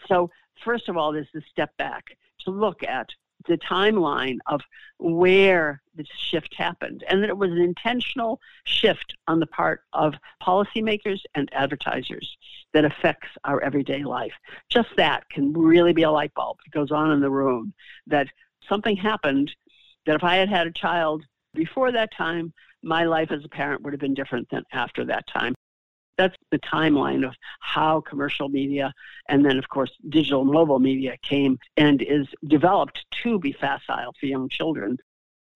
So, first of all, there's the step back to look at the timeline of where this shift happened and that it was an intentional shift on the part of policymakers and advertisers that affects our everyday life. Just that can really be a light bulb that goes on in the room that something happened that if I had had a child before that time, my life as a parent would have been different than after that time that's the timeline of how commercial media and then of course digital mobile media came and is developed to be facile for young children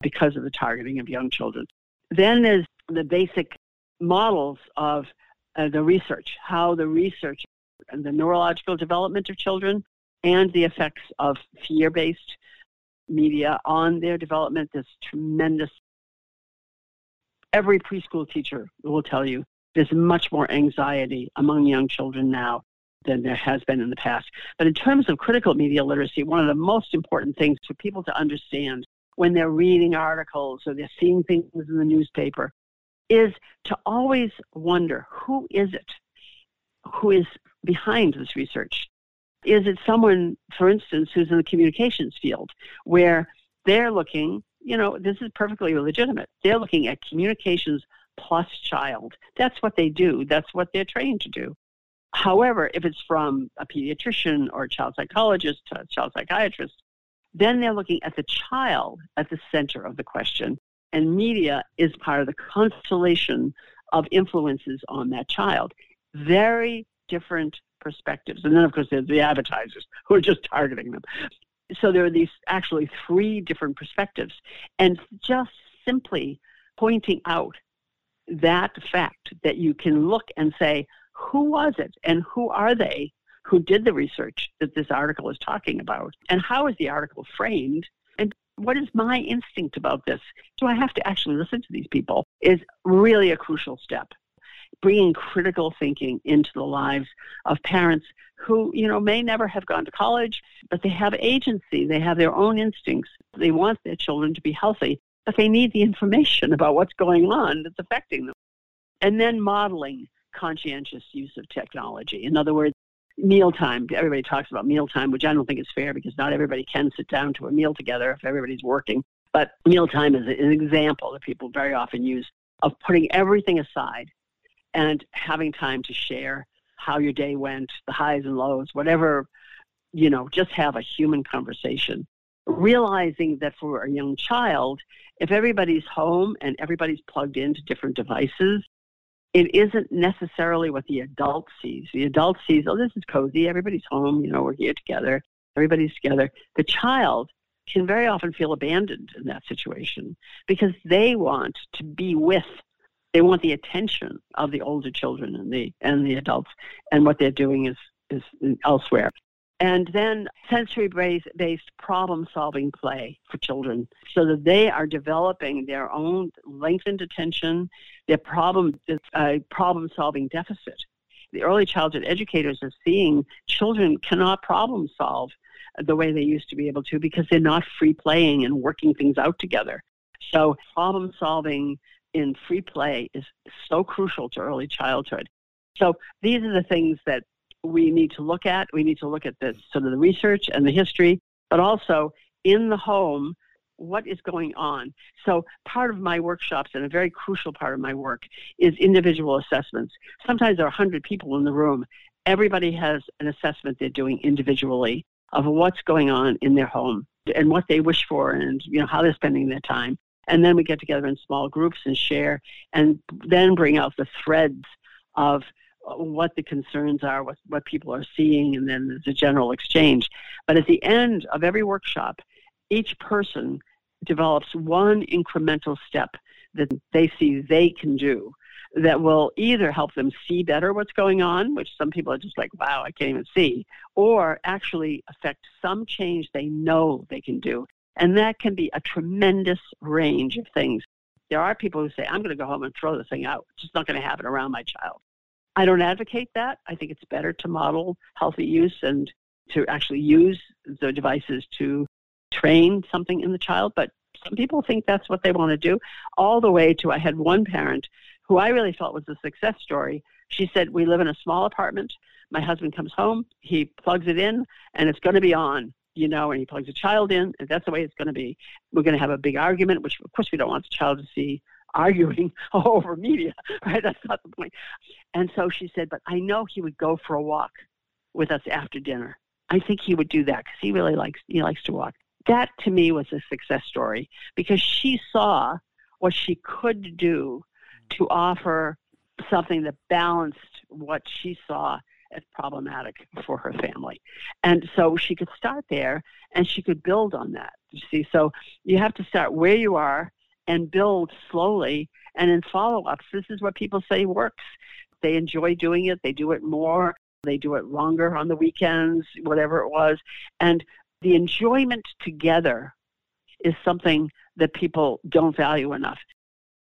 because of the targeting of young children. Then there's the basic models of uh, the research how the research and the neurological development of children and the effects of fear-based media on their development. Is tremendous every preschool teacher will tell you there's much more anxiety among young children now than there has been in the past. But in terms of critical media literacy, one of the most important things for people to understand when they're reading articles or they're seeing things in the newspaper is to always wonder who is it who is behind this research? Is it someone, for instance, who's in the communications field where they're looking, you know, this is perfectly legitimate. They're looking at communications plus child. That's what they do, that's what they're trained to do. However, if it's from a pediatrician or a child psychologist, a child psychiatrist, then they're looking at the child at the center of the question. And media is part of the constellation of influences on that child. Very different perspectives. And then, of course, there's the advertisers who are just targeting them. So there are these actually three different perspectives. And just simply pointing out that fact that you can look and say, who was it and who are they who did the research that this article is talking about? And how is the article framed? And what is my instinct about this? Do I have to actually listen to these people? Is really a crucial step. Bringing critical thinking into the lives of parents who, you know, may never have gone to college, but they have agency. They have their own instincts. They want their children to be healthy but they need the information about what's going on that's affecting them. And then modeling conscientious use of technology. In other words, mealtime. Everybody talks about mealtime, which I don't think is fair because not everybody can sit down to a meal together if everybody's working. But mealtime is an example that people very often use of putting everything aside and having time to share how your day went, the highs and lows, whatever, you know, just have a human conversation realizing that for a young child, if everybody's home and everybody's plugged into different devices, it isn't necessarily what the adult sees. The adult sees, oh, this is cozy, everybody's home, you know, we're here together, everybody's together. The child can very often feel abandoned in that situation because they want to be with they want the attention of the older children and the and the adults and what they're doing is is elsewhere and then sensory based problem solving play for children so that they are developing their own lengthened attention, their problem, uh, problem solving deficit. The early childhood educators are seeing children cannot problem solve the way they used to be able to because they're not free playing and working things out together. So, problem solving in free play is so crucial to early childhood. So, these are the things that we need to look at. We need to look at this, sort of the research and the history, but also in the home, what is going on. So part of my workshops and a very crucial part of my work is individual assessments. Sometimes there are 100 people in the room. Everybody has an assessment they're doing individually of what's going on in their home and what they wish for and you know how they're spending their time. And then we get together in small groups and share, and then bring out the threads of what the concerns are, what, what people are seeing, and then there's a general exchange. But at the end of every workshop, each person develops one incremental step that they see they can do that will either help them see better what's going on, which some people are just like, wow, I can't even see, or actually affect some change they know they can do. And that can be a tremendous range of things. There are people who say, I'm going to go home and throw the thing out. It's just not going to happen around my child. I don't advocate that. I think it's better to model healthy use and to actually use the devices to train something in the child. But some people think that's what they want to do, all the way to I had one parent who I really felt was a success story. She said, We live in a small apartment. My husband comes home, he plugs it in, and it's going to be on, you know, and he plugs a child in, and that's the way it's going to be. We're going to have a big argument, which, of course, we don't want the child to see arguing over media, right? That's not the point. And so she said, But I know he would go for a walk with us after dinner. I think he would do that because he really likes he likes to walk. That to me was a success story because she saw what she could do to offer something that balanced what she saw as problematic for her family. And so she could start there and she could build on that. You see, so you have to start where you are and build slowly and in follow ups. This is what people say works. They enjoy doing it, they do it more, they do it longer on the weekends, whatever it was. And the enjoyment together is something that people don't value enough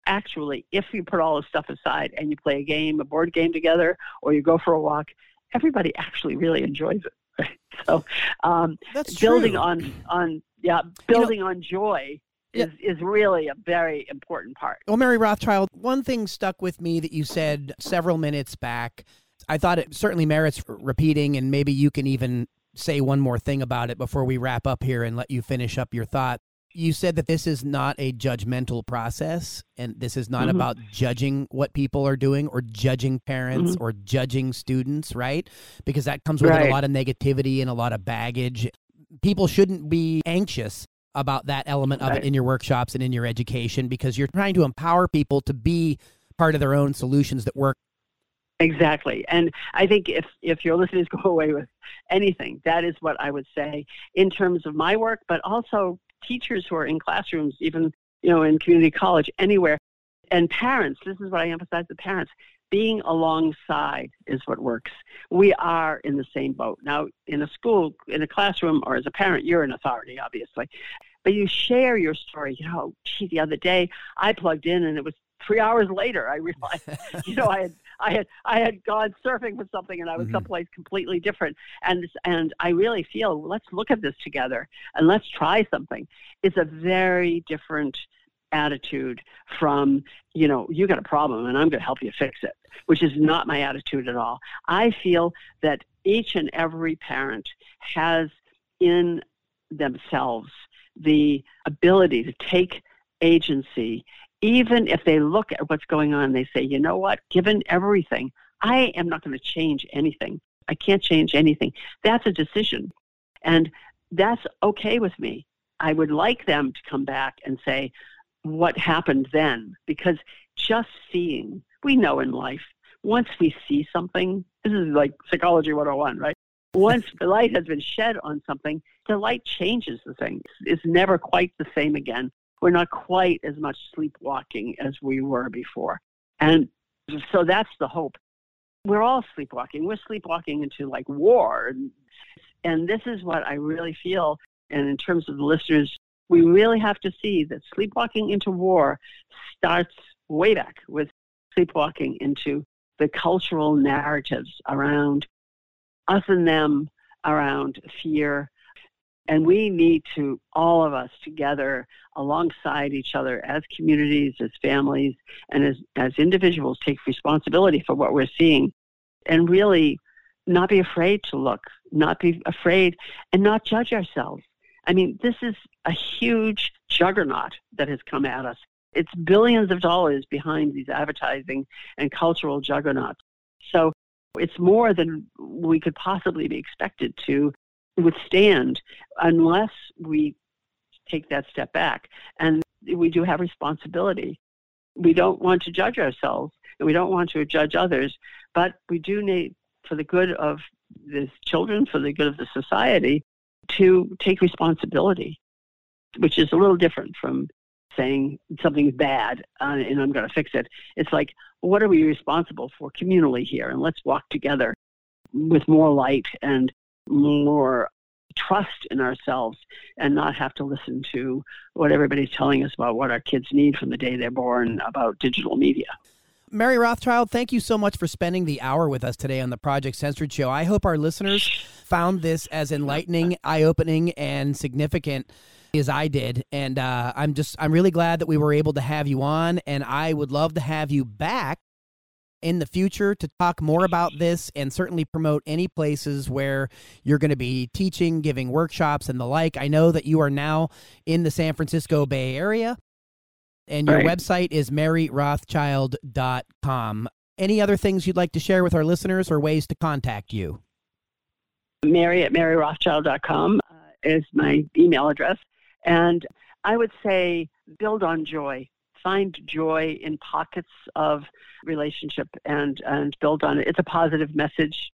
actually, if you put all this stuff aside and you play a game, a board game together, or you go for a walk, everybody actually really enjoys it. So, um, That's building true. on on yeah, building on joy Yeah. is is really a very important part. Well, Mary Rothschild, one thing stuck with me that you said several minutes back. I thought it certainly merits repeating, and maybe you can even say one more thing about it before we wrap up here and let you finish up your thought. You said that this is not a judgmental process, and this is not Mhm. about judging what people are doing or judging parents or judging students, right? Because that comes with it a lot of negativity and a lot of baggage. People shouldn't be anxious about that element of it in your workshops and in your education because you're trying to empower people to be part of their own solutions that work. Exactly. And I think if, if your listeners go away with anything, that is what I would say in terms of my work, but also teachers who are in classrooms, even, you know, in community college, anywhere. And parents, this is what I emphasize the parents, being alongside is what works. We are in the same boat. Now, in a school, in a classroom, or as a parent, you're an authority, obviously. But you share your story. You know, gee, the other day I plugged in and it was three hours later I realized, you know, I had I had I had gone surfing for something and I was Mhm. someplace completely different. And and I really feel let's look at this together and let's try something. It's a very different attitude from you know you got a problem and I'm going to help you fix it, which is not my attitude at all. I feel that each and every parent has in themselves the ability to take agency even if they look at what's going on and they say, you know what, given everything, I am not going to change anything. I can't change anything. That's a decision. And that's okay with me. I would like them to come back and say, what happened then? Because just seeing, we know in life, once we see something, this is like psychology 101, right? Once the light has been shed on something, the light changes the thing. It's never quite the same again we're not quite as much sleepwalking as we were before. And so that's the hope. We're all sleepwalking. We're sleepwalking into like war. And, and this is what I really feel. And in terms of the listeners, we really have to see that sleepwalking into war starts way back with sleepwalking into the cultural narratives around us and them, around fear, and we need to, all of us together, alongside each other as communities, as families, and as, as individuals, take responsibility for what we're seeing and really not be afraid to look, not be afraid, and not judge ourselves. I mean, this is a huge juggernaut that has come at us. It's billions of dollars behind these advertising and cultural juggernauts. So it's more than we could possibly be expected to withstand unless we take that step back. And we do have responsibility. We don't want to judge ourselves and we don't want to judge others, but we do need, for the good of the children, for the good of the society, to take responsibility, which is a little different from saying something's bad uh, and I'm going to fix it. It's like, what are we responsible for communally here? And let's walk together with more light and more trust in ourselves and not have to listen to what everybody's telling us about what our kids need from the day they're born about digital media. Mary Rothschild, thank you so much for spending the hour with us today on the Project Censored Show. I hope our listeners found this as enlightening, eye opening, and significant as I did. And uh, I'm just, I'm really glad that we were able to have you on. And I would love to have you back in the future to talk more about this and certainly promote any places where you're going to be teaching, giving workshops, and the like. I know that you are now in the San Francisco Bay Area and your Right. website is maryrothschild.com. Any other things you'd like to share with our listeners or ways to contact you? Mary at maryrothschild.com uh, is my email address. And I would say build on joy. Find joy in pockets of relationship and, and build on it. It's a positive message.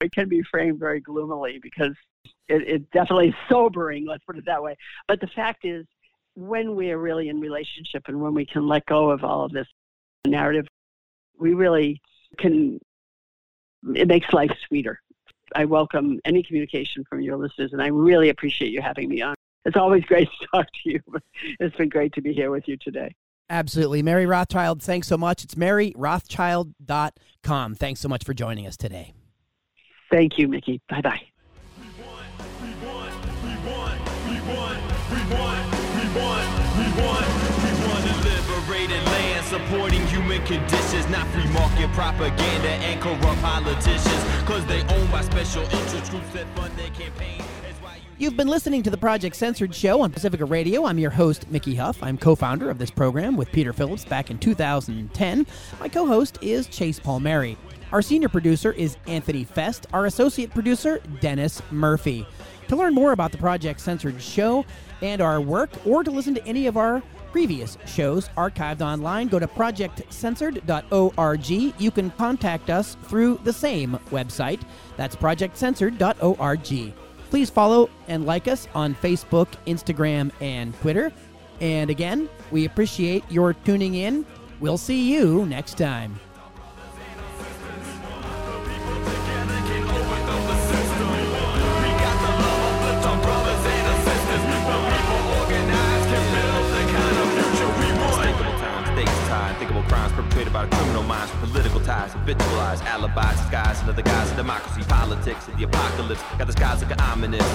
It can be framed very gloomily because it, it definitely is sobering, let's put it that way. But the fact is, when we're really in relationship and when we can let go of all of this narrative, we really can, it makes life sweeter. I welcome any communication from your listeners, and I really appreciate you having me on. It's always great to talk to you. It's been great to be here with you today. Absolutely. Mary Rothschild, thanks so much. It's maryrothschild.com. Thanks so much for joining us today. Thank you, Mickey. Bye bye. Supporting human conditions, not free market propaganda and corrupt politicians. Cause they owned by special interest groups that fund their campaign. You You've been listening to the Project Censored Show on Pacifica Radio. I'm your host, Mickey Huff. I'm co founder of this program with Peter Phillips back in 2010. My co host is Chase Palmieri. Our senior producer is Anthony Fest. Our associate producer, Dennis Murphy. To learn more about the Project Censored Show and our work, or to listen to any of our previous shows archived online, go to projectcensored.org. You can contact us through the same website. That's projectcensored.org. Please follow and like us on Facebook, Instagram, and Twitter. And again, we appreciate your tuning in. We'll see you next time. Ties, alibis, disguised under the guise of democracy, politics, and the apocalypse. Got the skies looking ominous.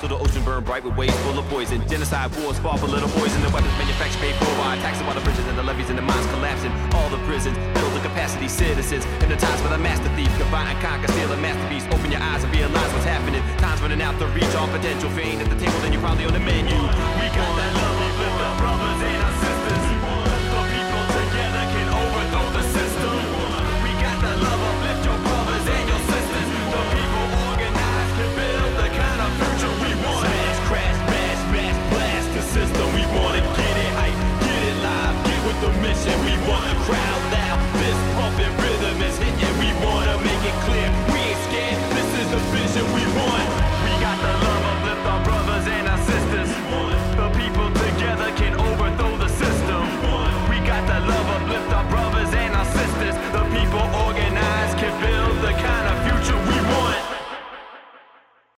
So the ocean burned bright with waves full of poison. Genocide wars fought for little poison. The weapons manufactured paid for by taxing while the bridges and the levees and the mines collapsing. All the prisons build the capacity citizens. In the times by the master thief. Combine and conquer, steal a masterpiece. Open your eyes and realize what's happening. Time's running out to reach all potential. If you ain't at the table, then you're probably on the menu. We got that love, we brothers and the mission. We want a crowd loud, fist pumping.